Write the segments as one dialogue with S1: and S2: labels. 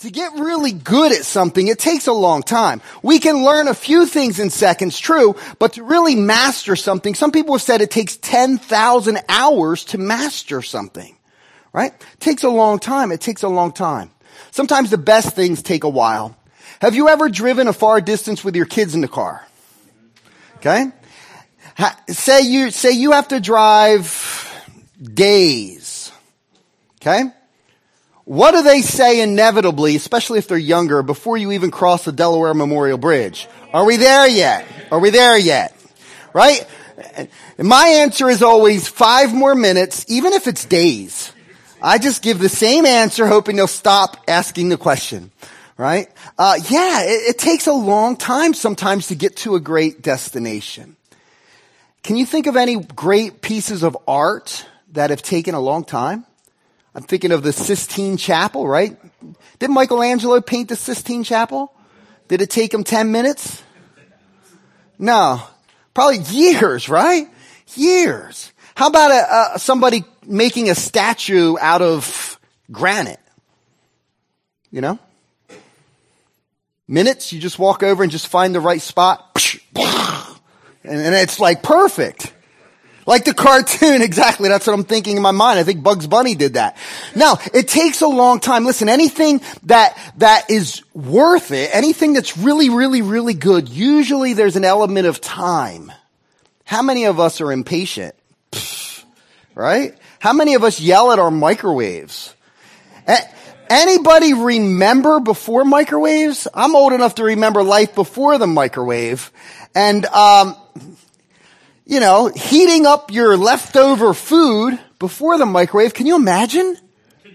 S1: To get really good at something, it takes a long time. We can learn a few things in seconds, true, but to really master something, some people have said it takes 10,000 hours to master something, right? It takes a long time. It takes a long time. Sometimes the best things take a while. Have you ever driven a far distance with your kids in the car? Okay? Say you, say you have to drive days. Okay? What do they say inevitably, especially if they're younger, before you even cross the Delaware Memorial Bridge? Are we there yet? Are we there yet? Right? My answer is always five more minutes, even if it's days. I just give the same answer hoping they'll stop asking the question. Right? Uh, yeah, it, it takes a long time sometimes to get to a great destination. Can you think of any great pieces of art that have taken a long time? I'm thinking of the Sistine Chapel, right? Did Michelangelo paint the Sistine Chapel? Did it take him 10 minutes? No. Probably years, right? Years. How about a, a, somebody making a statue out of granite? You know? Minutes, you just walk over and just find the right spot. And it's like perfect. Like the cartoon, exactly. That's what I'm thinking in my mind. I think Bugs Bunny did that. Now, it takes a long time. Listen, anything that, that is worth it, anything that's really, really, really good, usually there's an element of time. How many of us are impatient? Pfft, right? How many of us yell at our microwaves? Anybody remember before microwaves? I'm old enough to remember life before the microwave. And, um, you know, heating up your leftover food before the microwave. Can you imagine?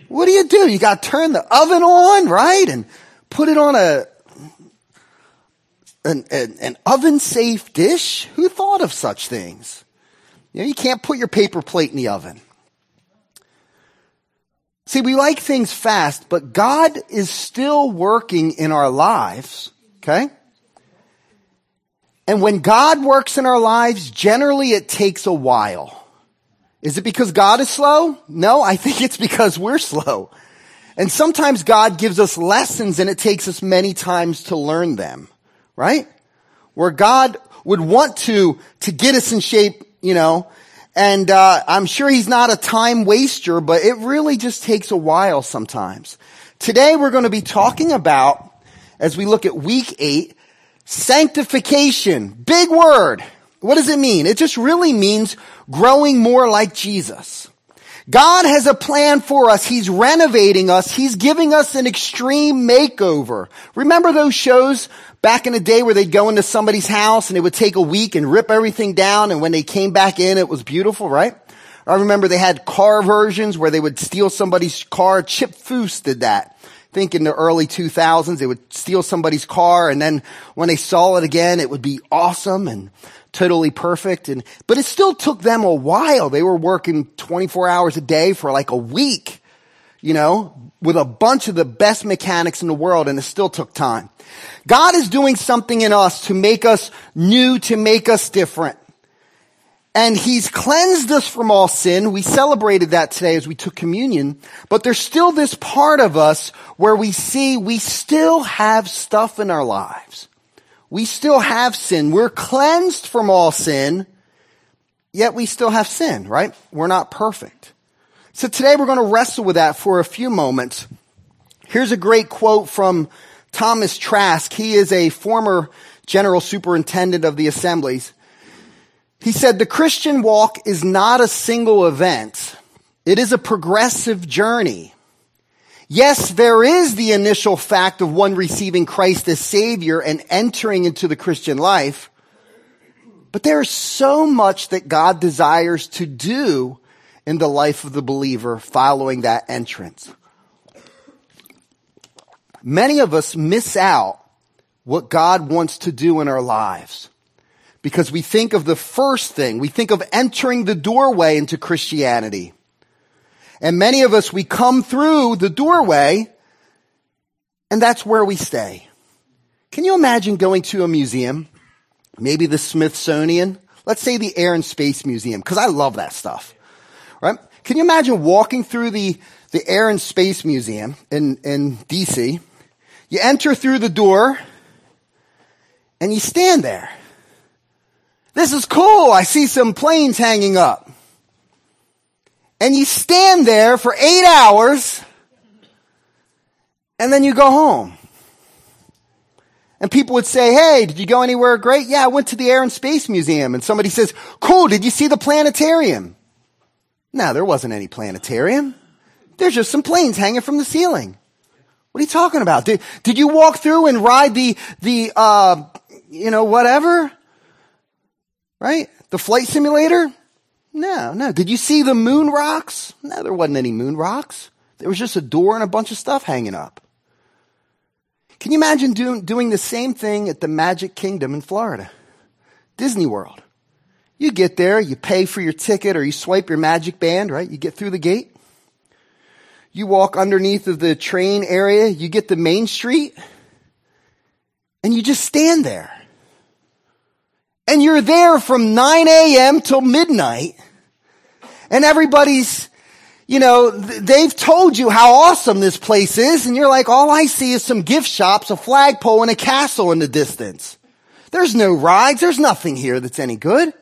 S1: What do you do? You got to turn the oven on, right? And put it on a, an, an, an oven safe dish? Who thought of such things? You know, you can't put your paper plate in the oven. See, we like things fast, but God is still working in our lives, okay? And when God works in our lives, generally it takes a while. Is it because God is slow? No, I think it's because we're slow. And sometimes God gives us lessons and it takes us many times to learn them, right? Where God would want to, to get us in shape, you know, and, uh, I'm sure he's not a time waster, but it really just takes a while sometimes. Today we're going to be talking about, as we look at week eight, Sanctification. Big word. What does it mean? It just really means growing more like Jesus. God has a plan for us. He's renovating us. He's giving us an extreme makeover. Remember those shows back in the day where they'd go into somebody's house and it would take a week and rip everything down and when they came back in it was beautiful, right? I remember they had car versions where they would steal somebody's car. Chip Foose did that think in the early 2000s, they would steal somebody's car and then when they saw it again, it would be awesome and totally perfect. And, but it still took them a while. They were working 24 hours a day for like a week, you know, with a bunch of the best mechanics in the world and it still took time. God is doing something in us to make us new, to make us different. And he's cleansed us from all sin. We celebrated that today as we took communion. But there's still this part of us where we see we still have stuff in our lives. We still have sin. We're cleansed from all sin, yet we still have sin, right? We're not perfect. So today we're going to wrestle with that for a few moments. Here's a great quote from Thomas Trask. He is a former general superintendent of the assemblies. He said, the Christian walk is not a single event. It is a progressive journey. Yes, there is the initial fact of one receiving Christ as Savior and entering into the Christian life, but there is so much that God desires to do in the life of the believer following that entrance. Many of us miss out what God wants to do in our lives because we think of the first thing. We think of entering the doorway into Christianity. And many of us, we come through the doorway and that's where we stay. Can you imagine going to a museum? Maybe the Smithsonian? Let's say the Air and Space Museum, because I love that stuff. Right? Can you imagine walking through the, the Air and Space Museum in, in DC You enter through the door and you stand there. This is cool. I see some planes hanging up. And you stand there for eight hours and then you go home. And people would say, Hey, did you go anywhere great? Yeah, I went to the Air and Space Museum. And somebody says, Cool, did you see the planetarium? No, there wasn't any planetarium. There's just some planes hanging from the ceiling. What are you talking about? Did, did you walk through and ride the, the, uh, you know, whatever? Right? The flight simulator? No, no. Did you see the moon rocks? No, there wasn't any moon rocks. There was just a door and a bunch of stuff hanging up. Can you imagine do, doing the same thing at the Magic Kingdom in Florida? Disney World. You get there, you pay for your ticket or you swipe your magic band, right? You get through the gate. You walk underneath of the train area, you get the Main Street, and you just stand there. And you're there from 9 a.m. till midnight, and everybody's, you know, they've told you how awesome this place is, and you're like, all I see is some gift shops, a flagpole, and a castle in the distance. There's no rides, there's nothing here that's any good.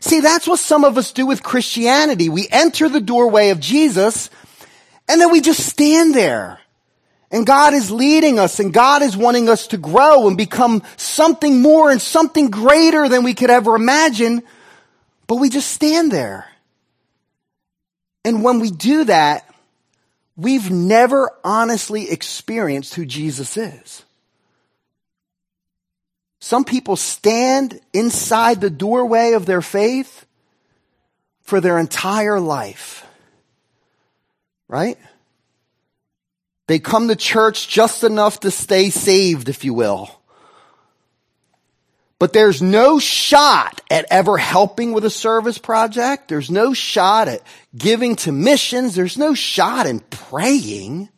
S1: See, that's what some of us do with Christianity. We enter the doorway of Jesus, and then we just stand there. And God is leading us and God is wanting us to grow and become something more and something greater than we could ever imagine. But we just stand there. And when we do that, we've never honestly experienced who Jesus is. Some people stand inside the doorway of their faith for their entire life. Right? They come to church just enough to stay saved, if you will. But there's no shot at ever helping with a service project. There's no shot at giving to missions. There's no shot in praying.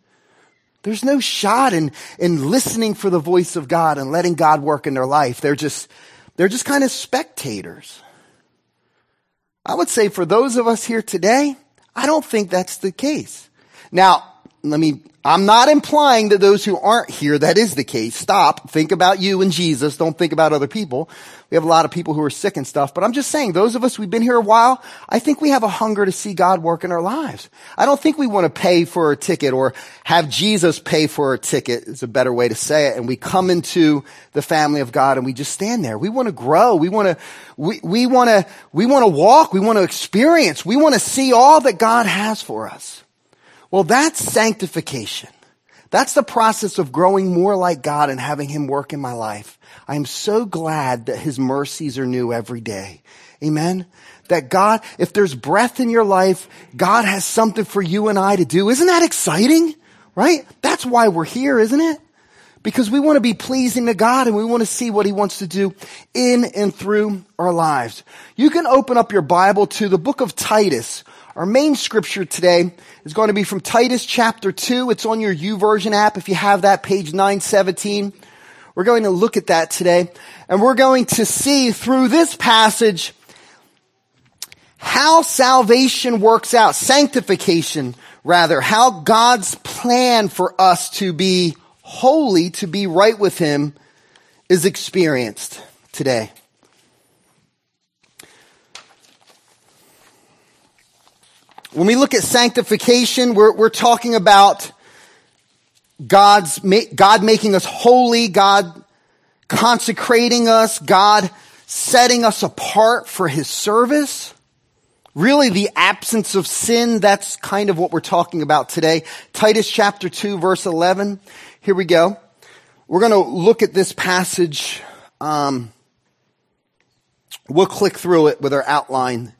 S1: There's no shot in, in listening for the voice of God and letting God work in their life. They're just, they're just kind of spectators. I would say for those of us here today, I don't think that's the case. Now, let me, I'm not implying that those who aren't here, that is the case. Stop. Think about you and Jesus. Don't think about other people. We have a lot of people who are sick and stuff, but I'm just saying, those of us, we've been here a while, I think we have a hunger to see God work in our lives. I don't think we want to pay for a ticket or have Jesus pay for a ticket is a better way to say it. And we come into the family of God and we just stand there. We want to grow. We want to, we, we want to, we want to walk. We want to experience. We want to see all that God has for us. Well, that's sanctification. That's the process of growing more like God and having Him work in my life. I am so glad that His mercies are new every day. Amen. That God, if there's breath in your life, God has something for you and I to do. Isn't that exciting? Right? That's why we're here, isn't it? Because we want to be pleasing to God and we want to see what He wants to do in and through our lives. You can open up your Bible to the book of Titus. Our main scripture today is going to be from Titus chapter 2. It's on your YouVersion app if you have that, page 917. We're going to look at that today. And we're going to see through this passage how salvation works out, sanctification rather, how God's plan for us to be holy, to be right with Him is experienced today. When we look at sanctification, we're, we're talking about God's, God making us holy, God consecrating us, God setting us apart for His service. Really the absence of sin, that's kind of what we're talking about today. Titus chapter 2 verse 11. Here we go. We're going to look at this passage. Um, we'll click through it with our outline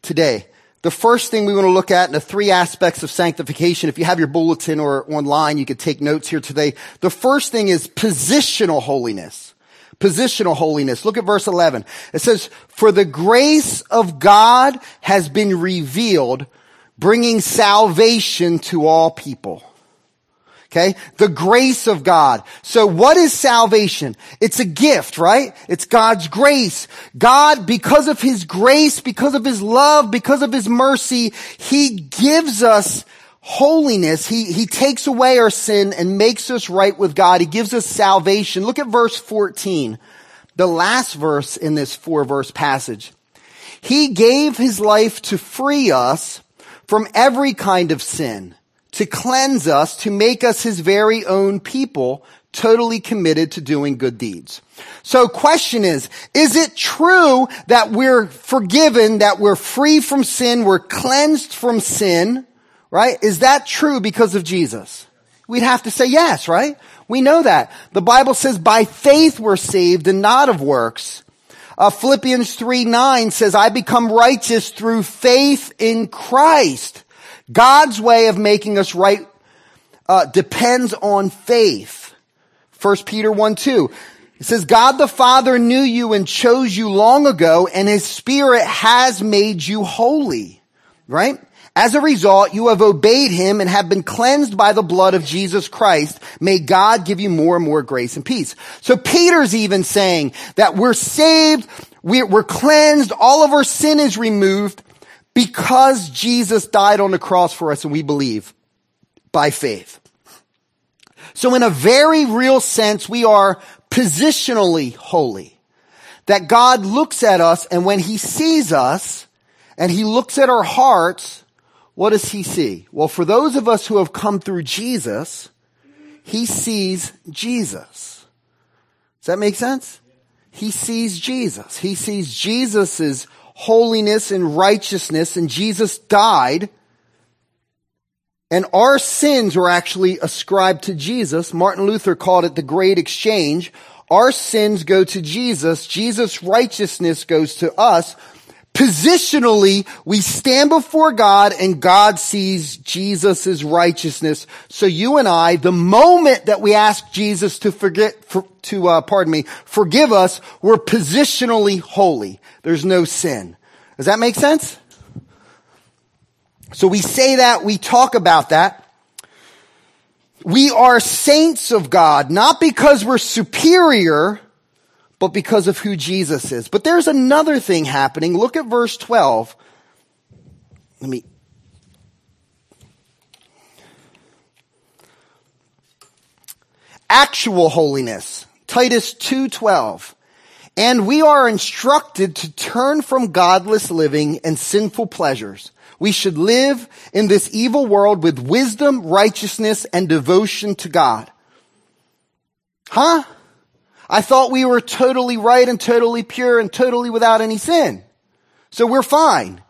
S1: today. The first thing we want to look at in the three aspects of sanctification, if you have your bulletin or online, you could take notes here today. The first thing is positional holiness. Positional holiness. Look at verse 11. It says, for the grace of God has been revealed, bringing salvation to all people. Okay? The grace of God. So what is salvation? It's a gift, right? It's God's grace. God, because of His grace, because of His love, because of His mercy, He gives us holiness. He, he takes away our sin and makes us right with God. He gives us salvation. Look at verse 14, the last verse in this four verse passage. He gave his life to free us from every kind of sin, to cleanse us, to make us his very own people, totally committed to doing good deeds. So question is, is it true that we're forgiven, that we're free from sin, we're cleansed from sin, right? Is that true because of Jesus? We'd have to say yes, right? We know that. The Bible says by faith we're saved and not of works. Uh, Philippians 3, 9 says, I become righteous through faith in Christ. God's way of making us right uh, depends on faith. 1 Peter 1, 2. It says, God the Father knew you and chose you long ago and his spirit has made you holy. Right? As a result, you have obeyed him and have been cleansed by the blood of Jesus Christ. May God give you more and more grace and peace. So Peter's even saying that we're saved, we're cleansed, all of our sin is removed because Jesus died on the cross for us and we believe by faith. So in a very real sense, we are positionally holy. That God looks at us and when he sees us and he looks at our hearts, what does he see? Well, for those of us who have come through Jesus, he sees Jesus. Does that make sense? He sees Jesus. He sees Jesus' holiness and righteousness and Jesus died and our sins were actually ascribed to Jesus. Martin Luther called it the great exchange. Our sins go to Jesus. Jesus' righteousness goes to us. Positionally, we stand before God and God sees Jesus' righteousness. So you and I, the moment that we ask Jesus to forget, for, to, uh, pardon me, forgive us, we're positionally holy. There's no sin. Does that make sense? So we say that, we talk about that. We are saints of God, not because we're superior, but because of who Jesus is. But there's another thing happening. Look at verse 12. Let me. Actual holiness. Titus 2:12. And we are instructed to turn from godless living and sinful pleasures we should live in this evil world with wisdom, righteousness, and devotion to God. Huh? I thought we were totally right and totally pure and totally without any sin. So we're fine.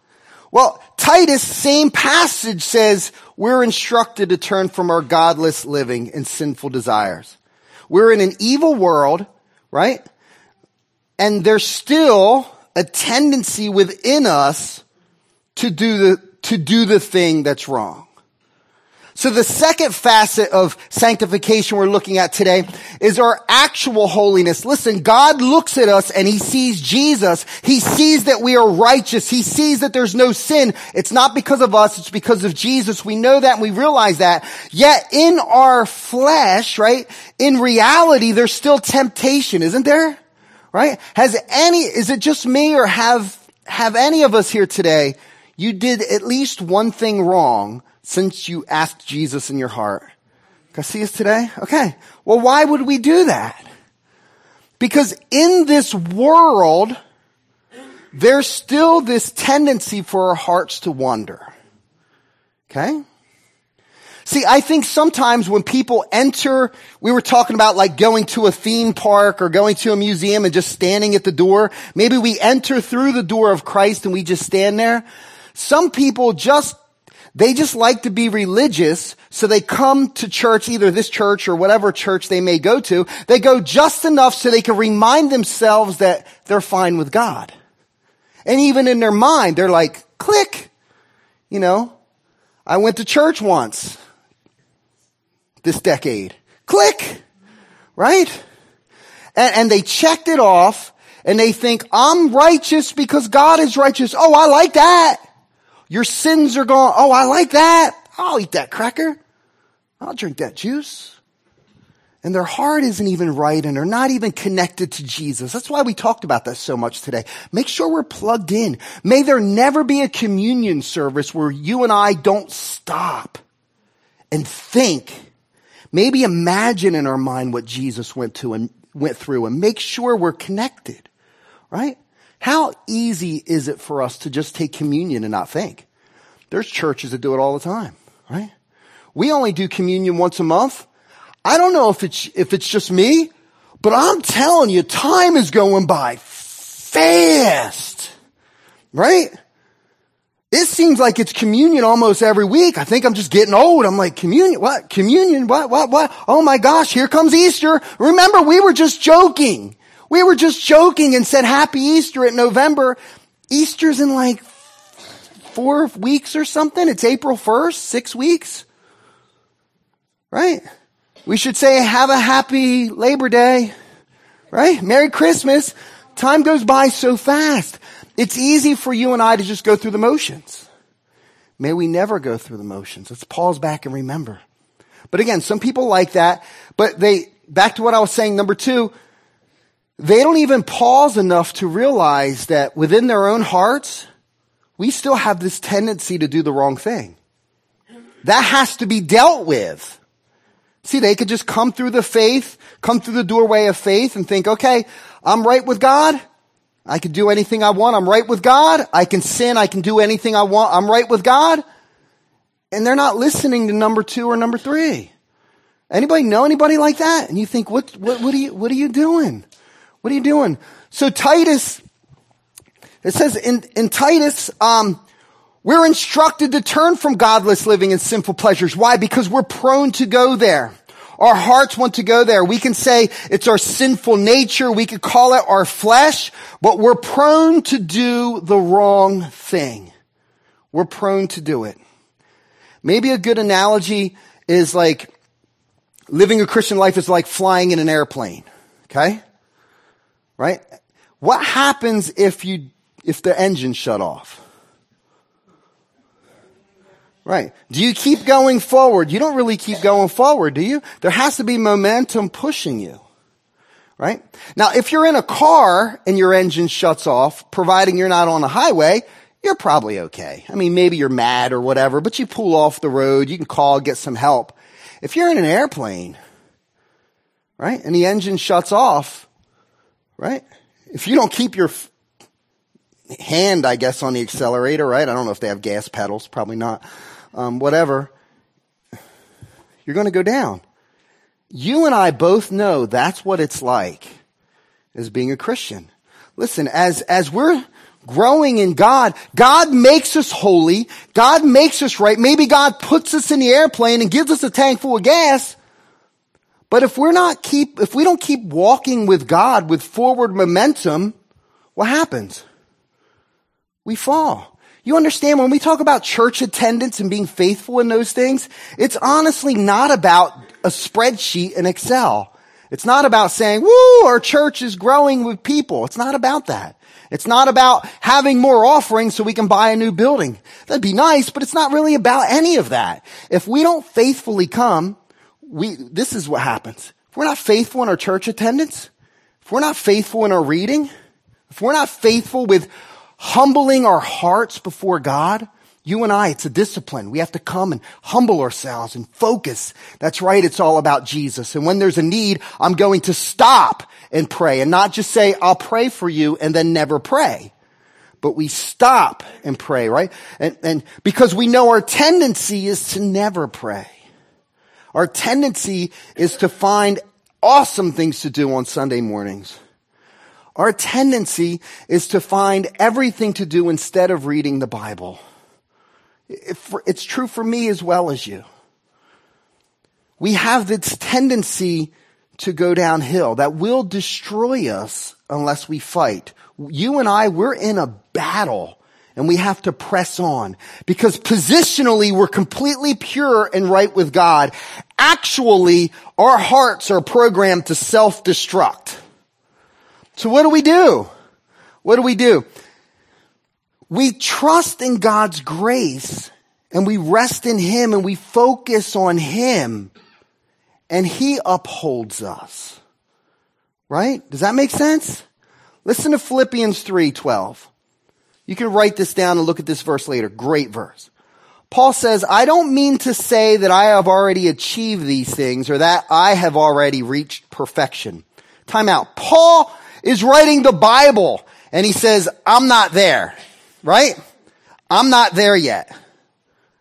S1: Well, Titus, same passage says we're instructed to turn from our godless living and sinful desires. We're in an evil world, right? And there's still a tendency within us to do the, to do the thing that's wrong. So the second facet of sanctification we're looking at today is our actual holiness. Listen, God looks at us and he sees Jesus. He sees that we are righteous. He sees that there's no sin. It's not because of us. It's because of Jesus. We know that and we realize that. Yet in our flesh, right? In reality, there's still temptation, isn't there? Right? Has any, is it just me or have, have any of us here today you did at least one thing wrong since you asked Jesus in your heart. Can I see us today? Okay. Well, why would we do that? Because in this world, there's still this tendency for our hearts to wander. Okay? See, I think sometimes when people enter, we were talking about like going to a theme park or going to a museum and just standing at the door. Maybe we enter through the door of Christ and we just stand there. Some people just, they just like to be religious, so they come to church, either this church or whatever church they may go to. They go just enough so they can remind themselves that they're fine with God. And even in their mind, they're like, click. You know, I went to church once this decade. Click. Right? And, and they checked it off and they think, I'm righteous because God is righteous. Oh, I like that. Your sins are gone. Oh, I like that. I'll eat that cracker. I'll drink that juice. And their heart isn't even right and they're not even connected to Jesus. That's why we talked about that so much today. Make sure we're plugged in. May there never be a communion service where you and I don't stop and think, maybe imagine in our mind what Jesus went to and went through and make sure we're connected, right? How easy is it for us to just take communion and not think? There's churches that do it all the time, right? We only do communion once a month. I don't know if it's, if it's just me, but I'm telling you, time is going by fast, right? It seems like it's communion almost every week. I think I'm just getting old. I'm like, communion, what? Communion, what, what, what? Oh my gosh, here comes Easter. Remember, we were just joking. We were just joking and said happy Easter at November. Easter's in like four weeks or something. It's April 1st, six weeks. Right? We should say have a happy Labor Day. Right? Merry Christmas. Time goes by so fast. It's easy for you and I to just go through the motions. May we never go through the motions. Let's pause back and remember. But again, some people like that, but they, back to what I was saying, number two, they don't even pause enough to realize that within their own hearts, we still have this tendency to do the wrong thing. That has to be dealt with. See, they could just come through the faith, come through the doorway of faith and think, okay, I'm right with God. I can do anything I want. I'm right with God. I can sin. I can do anything I want. I'm right with God. And they're not listening to number two or number three. Anybody know anybody like that? And you think, what, what, what are you, what are you doing? What are you doing? So Titus, it says in, in Titus, um, we're instructed to turn from godless living and sinful pleasures. Why? Because we're prone to go there. Our hearts want to go there. We can say it's our sinful nature. We could call it our flesh, but we're prone to do the wrong thing. We're prone to do it. Maybe a good analogy is like living a Christian life is like flying in an airplane. Okay? Right? What happens if you, if the engine shut off? Right. Do you keep going forward? You don't really keep going forward, do you? There has to be momentum pushing you. Right? Now, if you're in a car and your engine shuts off, providing you're not on a highway, you're probably okay. I mean, maybe you're mad or whatever, but you pull off the road, you can call, get some help. If you're in an airplane, right, and the engine shuts off, right? If you don't keep your hand, I guess, on the accelerator, right? I don't know if they have gas pedals, probably not um, whatever, you're going to go down. You and I both know that's what it's like as being a Christian. Listen, as, as we're growing in God, God makes us holy. God makes us right. Maybe God puts us in the airplane and gives us a tank full of gas. But if we're not keep, if we don't keep walking with God with forward momentum, what happens? We fall. You understand when we talk about church attendance and being faithful in those things, it's honestly not about a spreadsheet in Excel. It's not about saying, woo, our church is growing with people. It's not about that. It's not about having more offerings so we can buy a new building. That'd be nice, but it's not really about any of that. If we don't faithfully come, we, this is what happens. If we're not faithful in our church attendance, if we're not faithful in our reading, if we're not faithful with humbling our hearts before God, you and I, it's a discipline. We have to come and humble ourselves and focus. That's right. It's all about Jesus. And when there's a need, I'm going to stop and pray and not just say, I'll pray for you and then never pray. But we stop and pray, right? And, and because we know our tendency is to never pray. Our tendency is to find awesome things to do on Sunday mornings. Our tendency is to find everything to do instead of reading the Bible. It's true for me as well as you. We have this tendency to go downhill that will destroy us unless we fight. You and I, we're in a battle and we have to press on because positionally we're completely pure and right with God. Actually, our hearts are programmed to self-destruct. So what do we do? What do we do? We trust in God's grace and we rest in Him and we focus on Him and He upholds us. Right? Does that make sense? Listen to Philippians 3:12. You can write this down and look at this verse later. Great verse. Paul says, I don't mean to say that I have already achieved these things or that I have already reached perfection. Time out. Paul is writing the Bible and he says, I'm not there, right? I'm not there yet.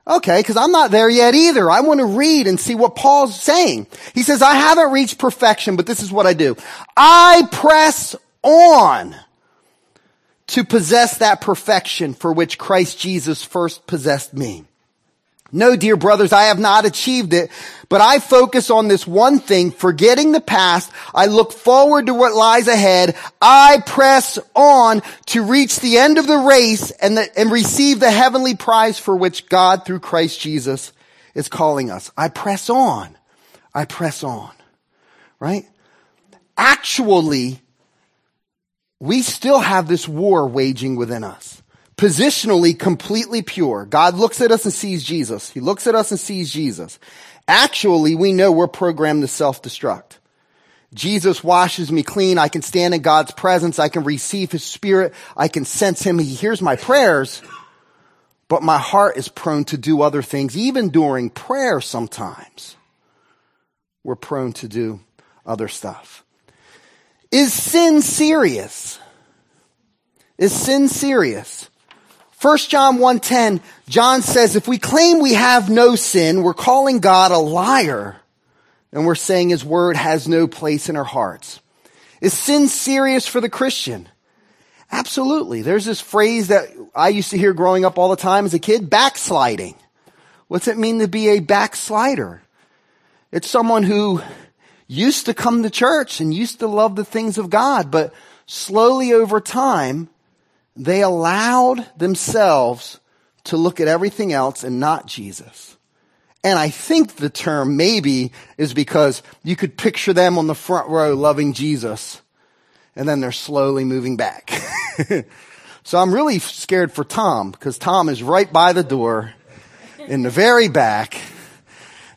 S1: Okay, because I'm not there yet either. I want to read and see what Paul's saying. He says, I haven't reached perfection, but this is what I do. I press on to possess that perfection for which Christ Jesus first possessed me. No, dear brothers, I have not achieved it, but I focus on this one thing, forgetting the past. I look forward to what lies ahead. I press on to reach the end of the race and, the, and receive the heavenly prize for which God through Christ Jesus is calling us. I press on. I press on. Right? Actually, we still have this war waging within us positionally completely pure. God looks at us and sees Jesus. He looks at us and sees Jesus. Actually, we know we're programmed to self-destruct. Jesus washes me clean. I can stand in God's presence. I can receive his spirit. I can sense him. He hears my prayers, but my heart is prone to do other things. Even during prayer sometimes, we're prone to do other stuff. Is sin serious? Is sin serious? 1 John 1:10, John says if we claim we have no sin, we're calling God a liar and we're saying his word has no place in our hearts. Is sin serious for the Christian? Absolutely. There's this phrase that I used to hear growing up all the time as a kid, backsliding. What's it mean to be a backslider? It's someone who used to come to church and used to love the things of God, but slowly over time they allowed themselves to look at everything else and not Jesus. And I think the term maybe is because you could picture them on the front row loving Jesus and then they're slowly moving back. so I'm really scared for Tom because Tom is right by the door in the very back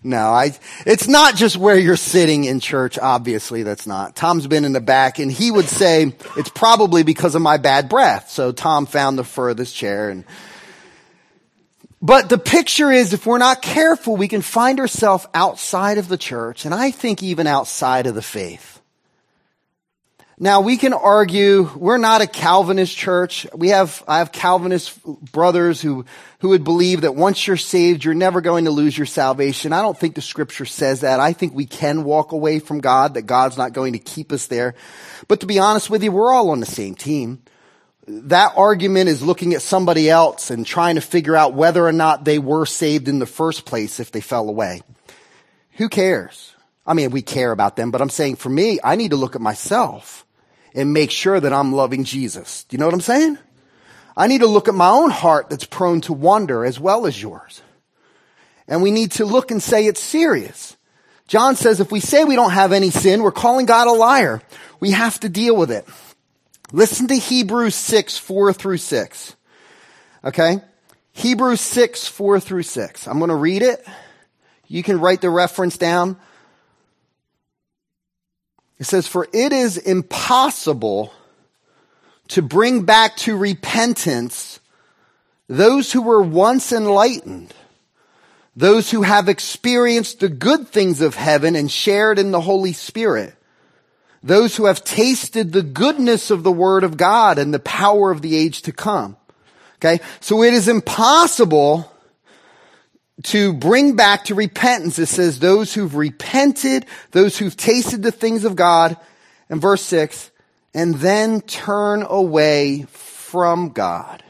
S1: no, I, it's not just where you're sitting in church. Obviously, that's not. Tom's been in the back and he would say it's probably because of my bad breath. So Tom found the furthest chair and, but the picture is if we're not careful, we can find ourselves outside of the church and I think even outside of the faith. Now we can argue we're not a Calvinist church. We have, I have Calvinist brothers who, who would believe that once you're saved, you're never going to lose your salvation. I don't think the scripture says that. I think we can walk away from God, that God's not going to keep us there. But to be honest with you, we're all on the same team. That argument is looking at somebody else and trying to figure out whether or not they were saved in the first place if they fell away. Who cares? I mean, we care about them, but I'm saying for me, I need to look at myself and make sure that I'm loving Jesus. Do you know what I'm saying? I need to look at my own heart that's prone to wonder as well as yours. And we need to look and say it's serious. John says if we say we don't have any sin, we're calling God a liar. We have to deal with it. Listen to Hebrews 6, 4 through 6. Okay? Hebrews 6, 4 through 6. I'm going to read it. You can write the reference down. It says, for it is impossible to bring back to repentance those who were once enlightened, those who have experienced the good things of heaven and shared in the Holy Spirit, those who have tasted the goodness of the Word of God and the power of the age to come. Okay. So it is impossible to bring back to repentance. It says those who've repented, those who've tasted the things of God, and verse six, and then turn away from God.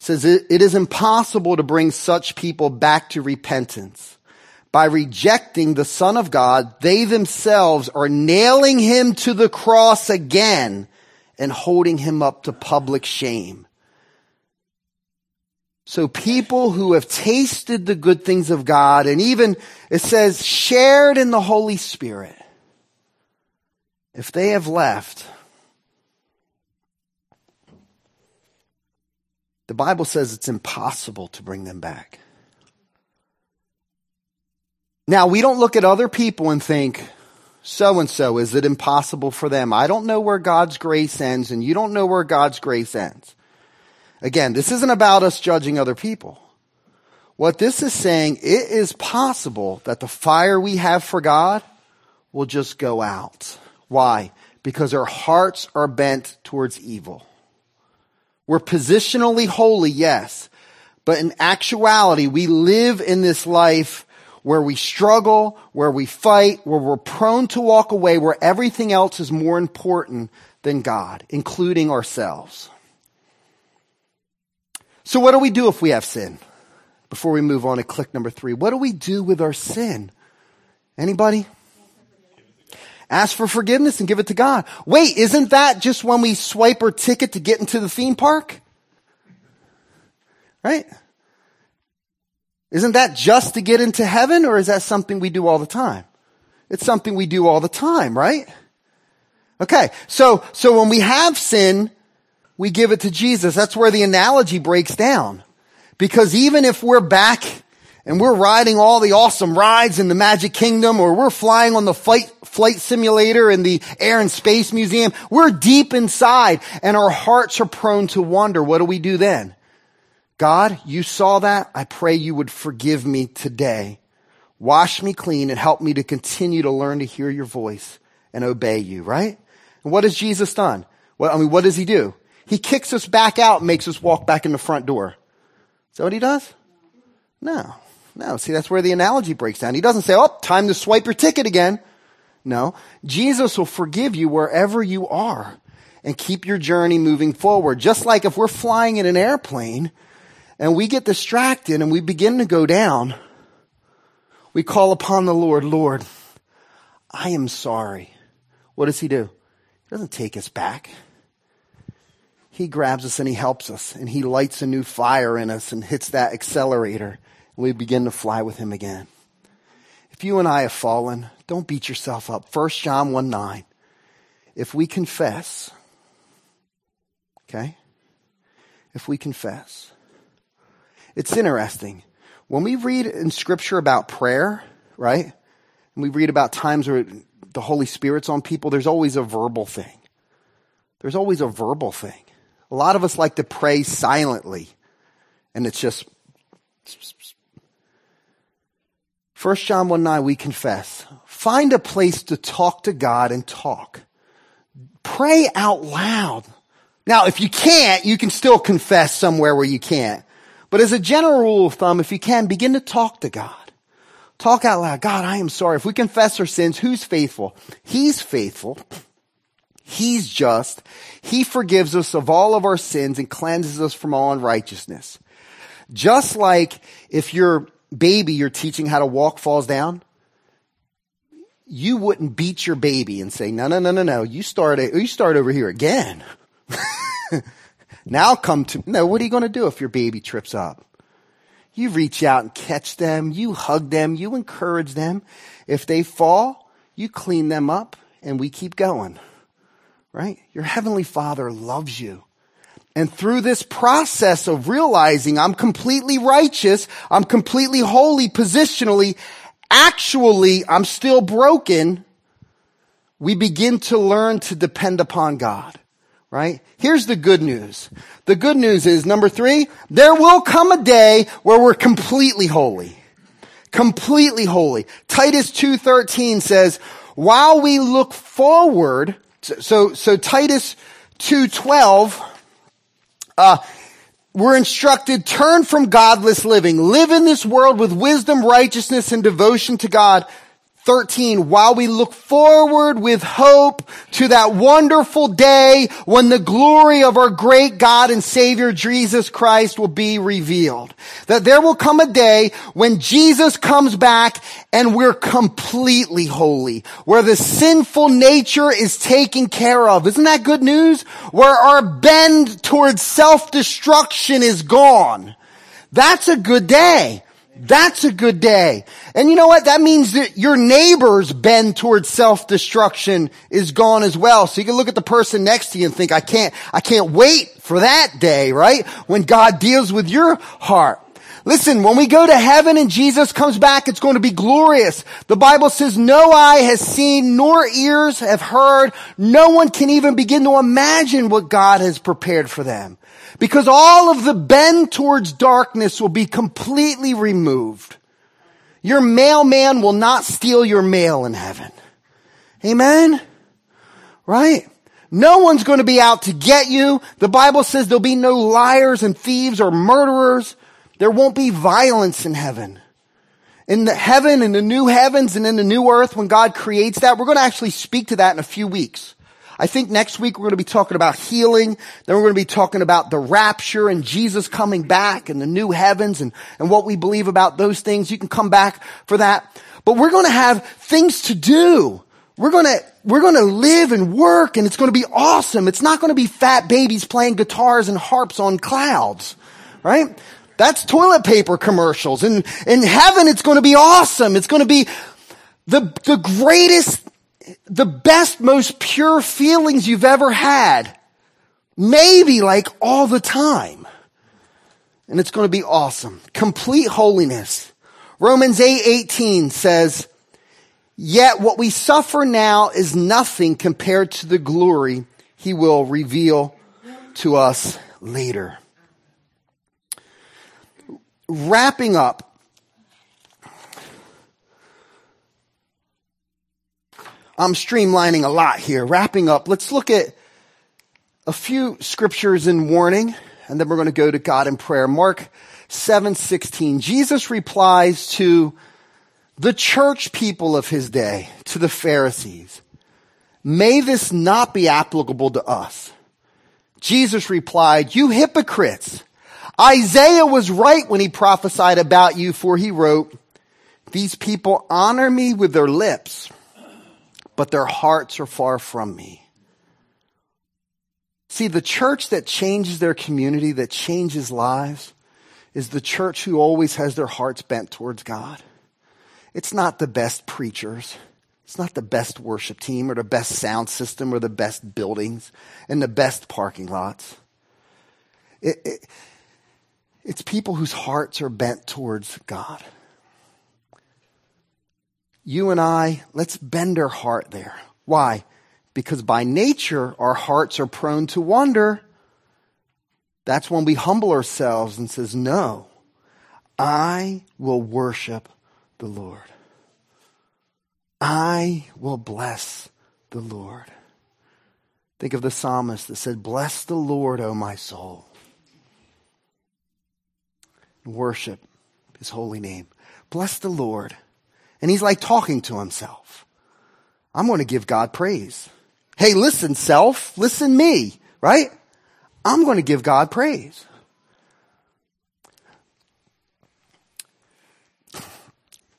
S1: It says it is impossible to bring such people back to repentance. By rejecting the Son of God, they themselves are nailing him to the cross again and holding him up to public shame. So people who have tasted the good things of God and even, it says, shared in the Holy Spirit, if they have left, the Bible says it's impossible to bring them back. Now, we don't look at other people and think, so and so, is it impossible for them? I don't know where God's grace ends, and you don't know where God's grace ends. Again, this isn't about us judging other people. What this is saying, it is possible that the fire we have for God will just go out. Why? Because our hearts are bent towards evil. We're positionally holy, yes, but in actuality, we live in this life where we struggle, where we fight, where we're prone to walk away, where everything else is more important than God, including ourselves. So what do we do if we have sin? Before we move on to click number three, what do we do with our sin? Anybody? Ask for forgiveness and give it to God. Wait, isn't that just when we swipe our ticket to get into the theme park? Right? Isn't that just to get into heaven or is that something we do all the time? It's something we do all the time, right? Okay. So, so when we have sin, we give it to Jesus. That's where the analogy breaks down. Because even if we're back and we're riding all the awesome rides in the Magic Kingdom or we're flying on the flight, flight simulator in the Air and Space Museum, we're deep inside and our hearts are prone to wonder. What do we do then? God, you saw that. I pray you would forgive me today. Wash me clean and help me to continue to learn to hear your voice and obey you, right? And what has Jesus done? What, I mean, what does he do? He kicks us back out makes us walk back in the front door. Is that what he does? No. No. See, that's where the analogy breaks down. He doesn't say, oh, time to swipe your ticket again. No. Jesus will forgive you wherever you are and keep your journey moving forward. Just like if we're flying in an airplane, and we get distracted and we begin to go down, we call upon the Lord, Lord, I am sorry. What does he do? He doesn't take us back. He grabs us and he helps us and he lights a new fire in us and hits that accelerator and we begin to fly with him again. If you and I have fallen, don't beat yourself up. 1 John 1 9. If we confess, okay? If we confess, it's interesting. When we read in scripture about prayer, right? And we read about times where the Holy Spirit's on people, there's always a verbal thing. There's always a verbal thing. A lot of us like to pray silently, and it's just. 1 John 1 9, we confess. Find a place to talk to God and talk. Pray out loud. Now, if you can't, you can still confess somewhere where you can't. But as a general rule of thumb, if you can, begin to talk to God. Talk out loud. God, I am sorry. If we confess our sins, who's faithful? He's faithful. He's just. He forgives us of all of our sins and cleanses us from all unrighteousness. Just like if your baby you're teaching how to walk falls down, you wouldn't beat your baby and say, no, no, no, no, no, you start, you start over here again. Now come to, no, what are you going to do if your baby trips up? You reach out and catch them. You hug them. You encourage them. If they fall, you clean them up and we keep going. Right? Your heavenly father loves you. And through this process of realizing I'm completely righteous, I'm completely holy positionally, actually I'm still broken, we begin to learn to depend upon God right? Here's the good news. The good news is number three, there will come a day where we're completely holy. Completely holy. Titus 2.13 says, while we look forward, so, so Titus 2.12, uh, we're instructed, turn from godless living. Live in this world with wisdom, righteousness, and devotion to God 13, while we look forward with hope to that wonderful day when the glory of our great God and Savior Jesus Christ will be revealed. That there will come a day when Jesus comes back and we're completely holy, where the sinful nature is taken care of. Isn't that good news? Where our bend towards self-destruction is gone. That's a good day. That's a good day. And you know what? That means that your neighbor's bend towards self-destruction is gone as well. So you can look at the person next to you and think, I can't, I can't wait for that day, right? When God deals with your heart. Listen, when we go to heaven and Jesus comes back, it's going to be glorious. The Bible says no eye has seen, nor ears have heard. No one can even begin to imagine what God has prepared for them. Because all of the bend towards darkness will be completely removed. Your mailman will not steal your mail in heaven. Amen? Right? No one's going to be out to get you. The Bible says there'll be no liars and thieves or murderers. There won't be violence in heaven. In the heaven, in the new heavens and in the new earth, when God creates that, we're going to actually speak to that in a few weeks. I think next week we're going to be talking about healing. Then we're going to be talking about the rapture and Jesus coming back and the new heavens and, and what we believe about those things. You can come back for that. But we're going to have things to do. We're going to, we're going to live and work and it's going to be awesome. It's not going to be fat babies playing guitars and harps on clouds, right? That's toilet paper commercials. And in heaven, it's going to be awesome. It's going to be the, the greatest, the best, most pure feelings you've ever had. Maybe like all the time. And it's going to be awesome. Complete holiness. Romans 8, 18 says, Yet what we suffer now is nothing compared to the glory he will reveal to us later wrapping up, I'm streamlining a lot here. Wrapping up, let's look at a few scriptures in warning, and then we're going to go to God in prayer. Mark 7:16. Jesus replies to the church people of his day, to the Pharisees. May this not be applicable to us. Jesus replied, you hypocrites. Isaiah was right when he prophesied about you, for he wrote, These people honor me with their lips, but their hearts are far from me. See, the church that changes their community, that changes lives, is the church who always has their hearts bent towards God. It's not the best preachers. It's not the best worship team or the best sound system or the best buildings and the best parking lots. It, it, it's people whose hearts are bent towards God. You and I, let's bend our heart there. Why? Because by nature, our hearts are prone to wander. That's when we humble ourselves and says, no, I will worship the Lord. I will bless the Lord. Think of the psalmist that said, bless the Lord, O my soul worship his holy name. Bless the Lord. And he's like talking to himself. I'm going to give God praise. Hey, listen, self, listen me, right? I'm going to give God praise.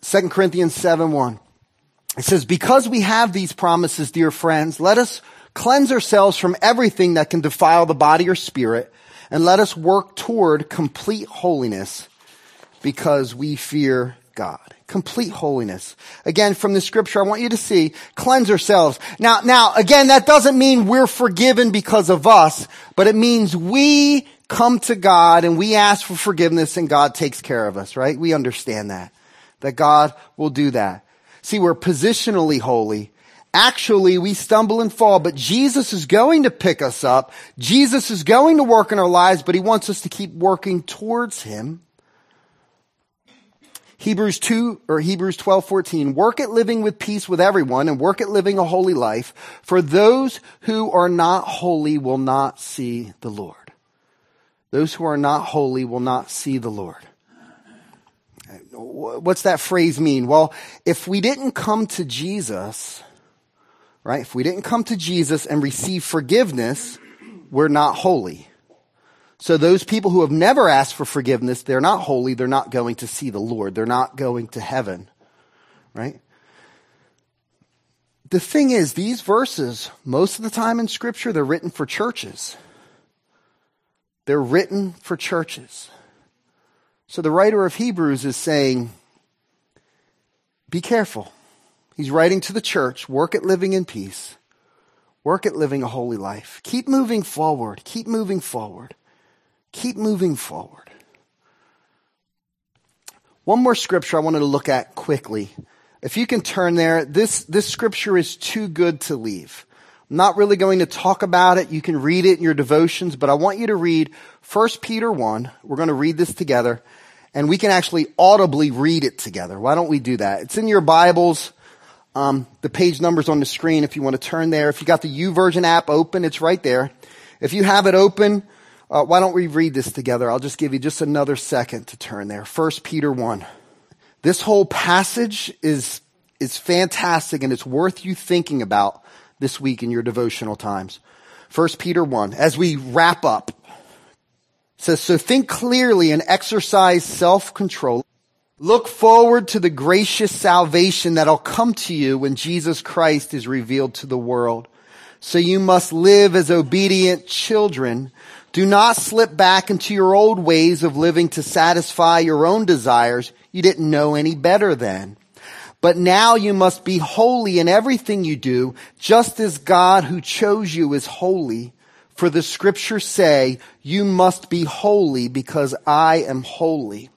S1: Second Corinthians 7 1. It says, because we have these promises, dear friends, let us cleanse ourselves from everything that can defile the body or spirit and let us work toward complete holiness because we fear God. Complete holiness. Again, from the scripture, I want you to see, cleanse ourselves. Now, now, again, that doesn't mean we're forgiven because of us, but it means we come to God and we ask for forgiveness and God takes care of us, right? We understand that. That God will do that. See, we're positionally holy Actually, we stumble and fall, but Jesus is going to pick us up. Jesus is going to work in our lives, but he wants us to keep working towards him. Hebrews 2 or Hebrews 12, 14. Work at living with peace with everyone and work at living a holy life. For those who are not holy will not see the Lord. Those who are not holy will not see the Lord. What's that phrase mean? Well, if we didn't come to Jesus, right? If we didn't come to Jesus and receive forgiveness, we're not holy. So those people who have never asked for forgiveness, they're not holy. They're not going to see the Lord. They're not going to heaven, right? The thing is, these verses, most of the time in scripture, they're written for churches. They're written for churches. So the writer of Hebrews is saying, be careful. He's writing to the church, work at living in peace. Work at living a holy life. Keep moving forward. Keep moving forward. Keep moving forward. One more scripture I wanted to look at quickly. If you can turn there, this, this scripture is too good to leave. I'm not really going to talk about it. You can read it in your devotions, but I want you to read 1 Peter 1. We're going to read this together and we can actually audibly read it together. Why don't we do that? It's in your Bibles. Um, the page number's on the screen if you want to turn there. If you got the YouVersion app open, it's right there. If you have it open, uh, why don't we read this together? I'll just give you just another second to turn there. 1 Peter 1. This whole passage is, is fantastic and it's worth you thinking about this week in your devotional times. 1 Peter 1. As we wrap up, says, so think clearly and exercise self-control. Look forward to the gracious salvation that'll come to you when Jesus Christ is revealed to the world. So you must live as obedient children. Do not slip back into your old ways of living to satisfy your own desires. You didn't know any better then. But now you must be holy in everything you do, just as God who chose you is holy. For the scriptures say, you must be holy because I am holy.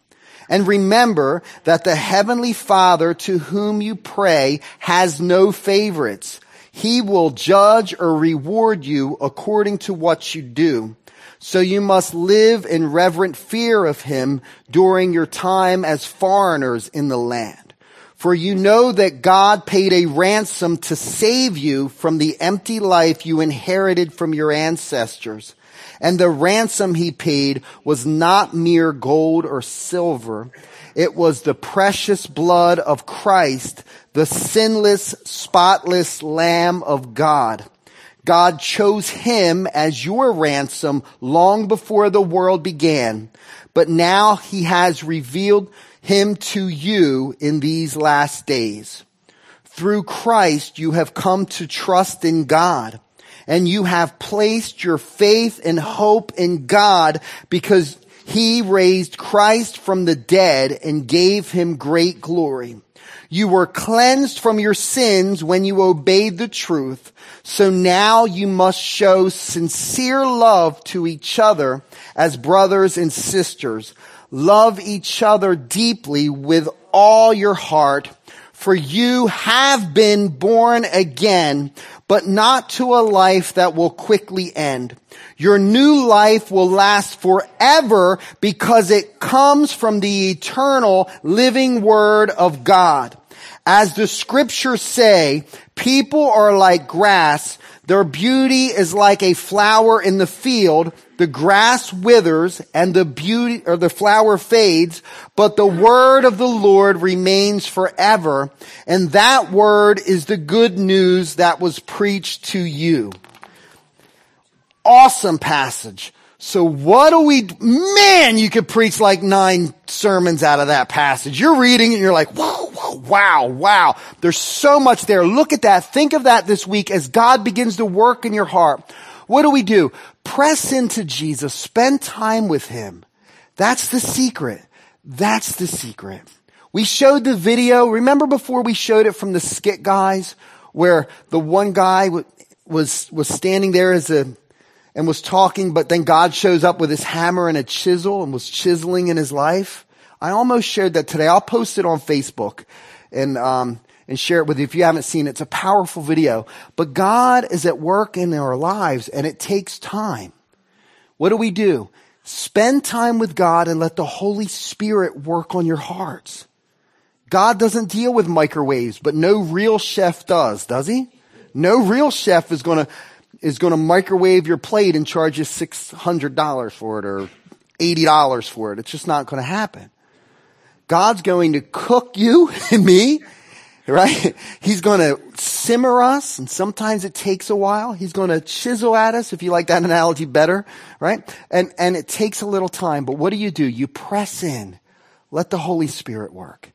S1: And remember that the heavenly father to whom you pray has no favorites. He will judge or reward you according to what you do. So you must live in reverent fear of him during your time as foreigners in the land. For you know that God paid a ransom to save you from the empty life you inherited from your ancestors. And the ransom he paid was not mere gold or silver. It was the precious blood of Christ, the sinless, spotless Lamb of God. God chose him as your ransom long before the world began, but now he has revealed him to you in these last days. Through Christ, you have come to trust in God and you have placed your faith and hope in God because he raised Christ from the dead and gave him great glory. You were cleansed from your sins when you obeyed the truth. So now you must show sincere love to each other as brothers and sisters. Love each other deeply with all your heart, for you have been born again, but not to a life that will quickly end. Your new life will last forever because it comes from the eternal living word of God. As the scriptures say, people are like grass. Their beauty is like a flower in the field the grass withers and the beauty or the flower fades, but the word of the Lord remains forever. And that word is the good news that was preached to you. Awesome passage. So what do we, man, you could preach like nine sermons out of that passage. You're reading and you're like, whoa, whoa, wow, wow. There's so much there. Look at that. Think of that this week as God begins to work in your heart. What do we do? Press into Jesus. Spend time with Him. That's the secret. That's the secret. We showed the video. Remember before we showed it from the skit guys where the one guy was, was standing there as a, and was talking, but then God shows up with his hammer and a chisel and was chiseling in his life. I almost shared that today. I'll post it on Facebook. And, um, and share it with you if you haven't seen it. It's a powerful video. But God is at work in our lives and it takes time. What do we do? Spend time with God and let the Holy Spirit work on your hearts. God doesn't deal with microwaves, but no real chef does, does he? No real chef is gonna, is gonna microwave your plate and charge you $600 for it or $80 for it. It's just not gonna happen. God's going to cook you and me right? He's going to simmer us, and sometimes it takes a while. He's going to chisel at us, if you like that analogy better, right? And, and it takes a little time, but what do you do? You press in. Let the Holy Spirit work.